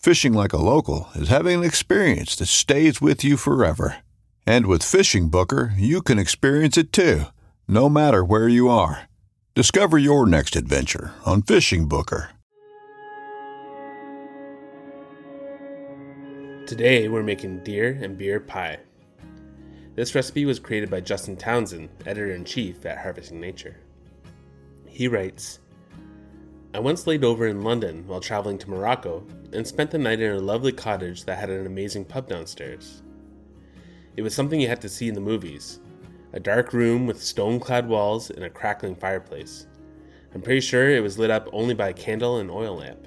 Fishing like a local is having an experience that stays with you forever. And with FishingBooker, you can experience it too, no matter where you are. Discover your next adventure on FishingBooker. Today we're making deer and beer pie. This recipe was created by Justin Townsend, editor in chief at Harvesting Nature. He writes I once laid over in London while traveling to Morocco and spent the night in a lovely cottage that had an amazing pub downstairs. It was something you had to see in the movies a dark room with stone clad walls and a crackling fireplace. I'm pretty sure it was lit up only by a candle and oil lamp.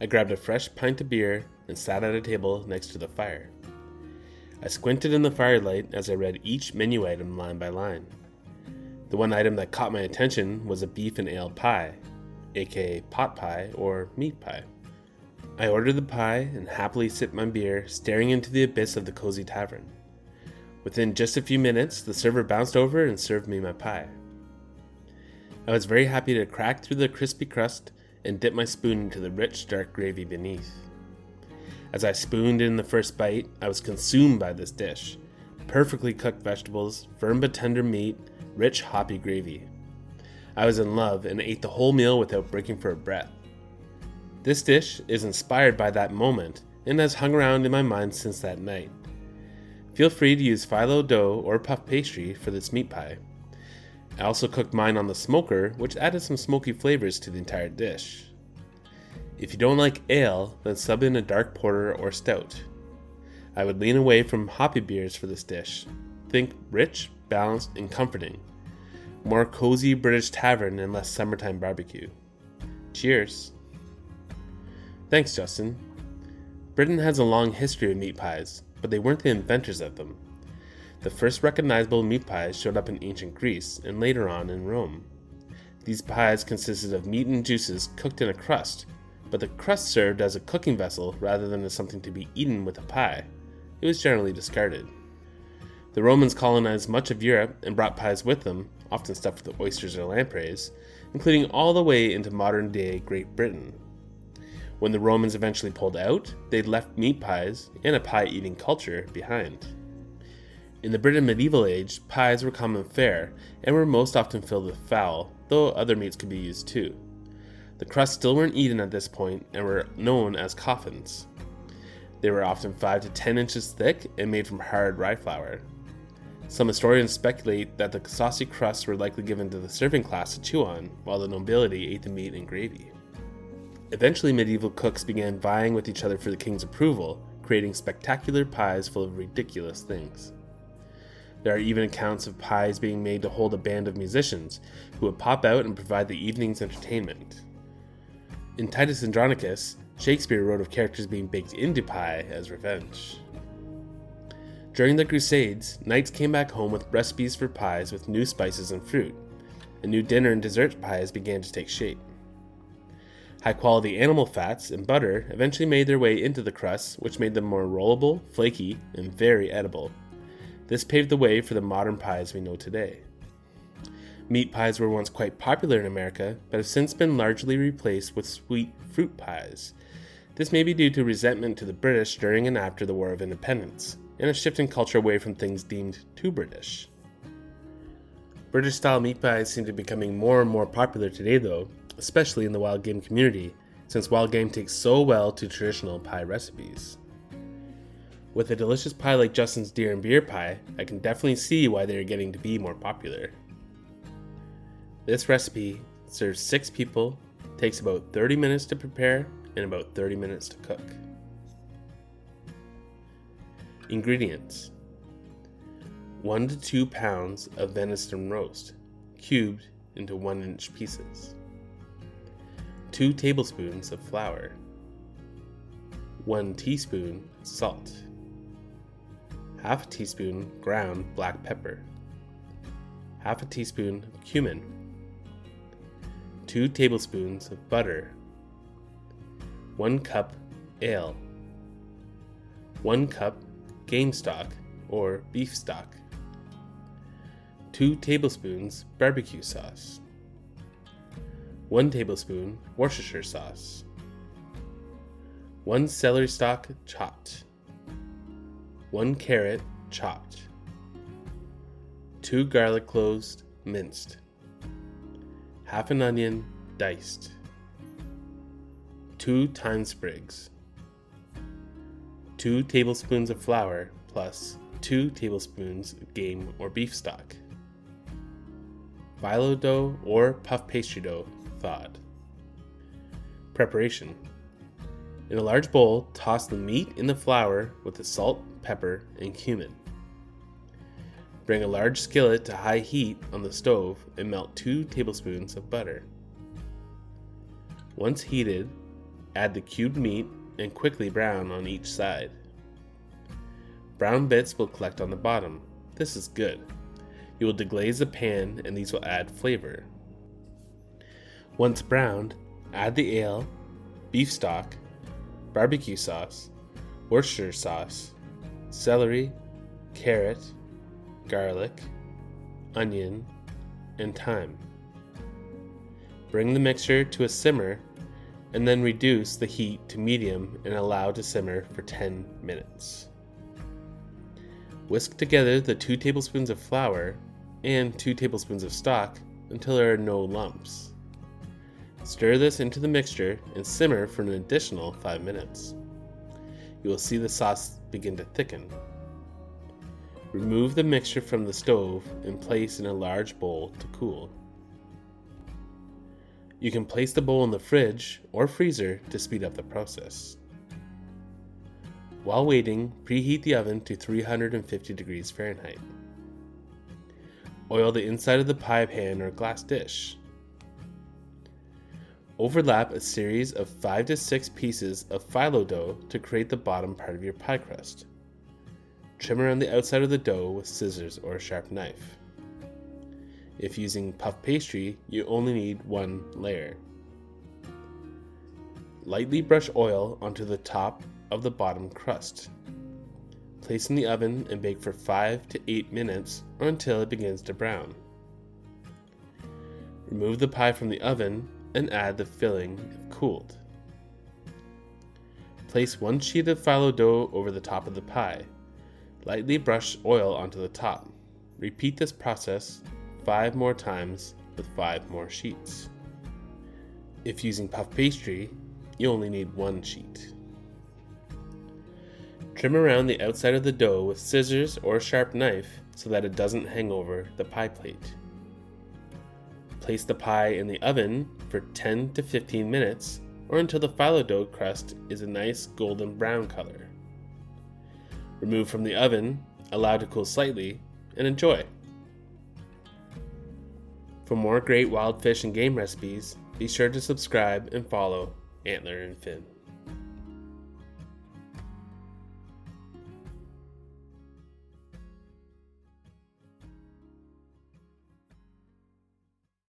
I grabbed a fresh pint of beer and sat at a table next to the fire. I squinted in the firelight as I read each menu item line by line. The one item that caught my attention was a beef and ale pie, aka pot pie or meat pie. I ordered the pie and happily sipped my beer, staring into the abyss of the cozy tavern. Within just a few minutes, the server bounced over and served me my pie. I was very happy to crack through the crispy crust and dip my spoon into the rich, dark gravy beneath. As I spooned in the first bite, I was consumed by this dish. Perfectly cooked vegetables, firm but tender meat, rich hoppy gravy. I was in love and ate the whole meal without breaking for a breath. This dish is inspired by that moment and has hung around in my mind since that night. Feel free to use phyllo dough or puff pastry for this meat pie. I also cooked mine on the smoker, which added some smoky flavors to the entire dish. If you don't like ale, then sub in a dark porter or stout. I would lean away from hoppy beers for this dish. Think rich, balanced, and comforting. More cozy British tavern and less summertime barbecue. Cheers. Thanks, Justin. Britain has a long history of meat pies, but they weren't the inventors of them. The first recognizable meat pies showed up in ancient Greece and later on in Rome. These pies consisted of meat and juices cooked in a crust, but the crust served as a cooking vessel rather than as something to be eaten with a pie. It was generally discarded. The Romans colonized much of Europe and brought pies with them, often stuffed with oysters or lampreys, including all the way into modern day Great Britain. When the Romans eventually pulled out, they left meat pies and a pie eating culture behind. In the Britain medieval age, pies were common fare and were most often filled with fowl, though other meats could be used too. The crusts still weren't eaten at this point and were known as coffins. They were often 5 to 10 inches thick and made from hard rye flour. Some historians speculate that the saucy crusts were likely given to the serving class to chew on, while the nobility ate the meat and gravy. Eventually, medieval cooks began vying with each other for the king's approval, creating spectacular pies full of ridiculous things. There are even accounts of pies being made to hold a band of musicians who would pop out and provide the evening's entertainment. In Titus Andronicus, Shakespeare wrote of characters being baked into pie as revenge. During the Crusades, knights came back home with recipes for pies with new spices and fruit, and new dinner and dessert pies began to take shape. High quality animal fats and butter eventually made their way into the crusts, which made them more rollable, flaky, and very edible. This paved the way for the modern pies we know today. Meat pies were once quite popular in America, but have since been largely replaced with sweet fruit pies. This may be due to resentment to the British during and after the War of Independence, and a shift in culture away from things deemed too British. British style meat pies seem to be becoming more and more popular today, though, especially in the wild game community, since wild game takes so well to traditional pie recipes. With a delicious pie like Justin's deer and beer pie, I can definitely see why they are getting to be more popular. This recipe serves 6 people, takes about 30 minutes to prepare, and about 30 minutes to cook. Ingredients 1 to 2 pounds of venison roast, cubed into 1 inch pieces. 2 tablespoons of flour. 1 teaspoon salt. Half a teaspoon ground black pepper. Half a teaspoon cumin. 2 tablespoons of butter. 1 cup ale. 1 cup game stock or beef stock. 2 tablespoons barbecue sauce, 1 tablespoon Worcestershire sauce, 1 celery stalk chopped, 1 carrot chopped, 2 garlic cloves minced, half an onion diced, 2 thyme sprigs, 2 tablespoons of flour plus 2 tablespoons of game or beef stock phyllo dough or puff pastry dough thawed. Preparation In a large bowl, toss the meat in the flour with the salt, pepper, and cumin. Bring a large skillet to high heat on the stove and melt 2 tablespoons of butter. Once heated, add the cubed meat and quickly brown on each side. Brown bits will collect on the bottom. This is good. You will deglaze the pan and these will add flavor. Once browned, add the ale, beef stock, barbecue sauce, Worcestershire sauce, celery, carrot, garlic, onion, and thyme. Bring the mixture to a simmer and then reduce the heat to medium and allow to simmer for 10 minutes. Whisk together the 2 tablespoons of flour and 2 tablespoons of stock until there are no lumps. Stir this into the mixture and simmer for an additional 5 minutes. You will see the sauce begin to thicken. Remove the mixture from the stove and place in a large bowl to cool. You can place the bowl in the fridge or freezer to speed up the process. While waiting, preheat the oven to 350 degrees Fahrenheit. Oil the inside of the pie pan or glass dish. Overlap a series of 5 to 6 pieces of phyllo dough to create the bottom part of your pie crust. Trim around the outside of the dough with scissors or a sharp knife. If using puff pastry, you only need one layer. Lightly brush oil onto the top of the bottom crust. Place in the oven and bake for 5 to 8 minutes or until it begins to brown. Remove the pie from the oven and add the filling if cooled. Place one sheet of phyllo dough over the top of the pie. Lightly brush oil onto the top. Repeat this process 5 more times with 5 more sheets. If using puff pastry, you only need one sheet. Trim around the outside of the dough with scissors or a sharp knife so that it doesn't hang over the pie plate. Place the pie in the oven for 10 to 15 minutes or until the phyllo dough crust is a nice golden brown color. Remove from the oven, allow to cool slightly, and enjoy. For more great wild fish and game recipes, be sure to subscribe and follow Antler and Fin.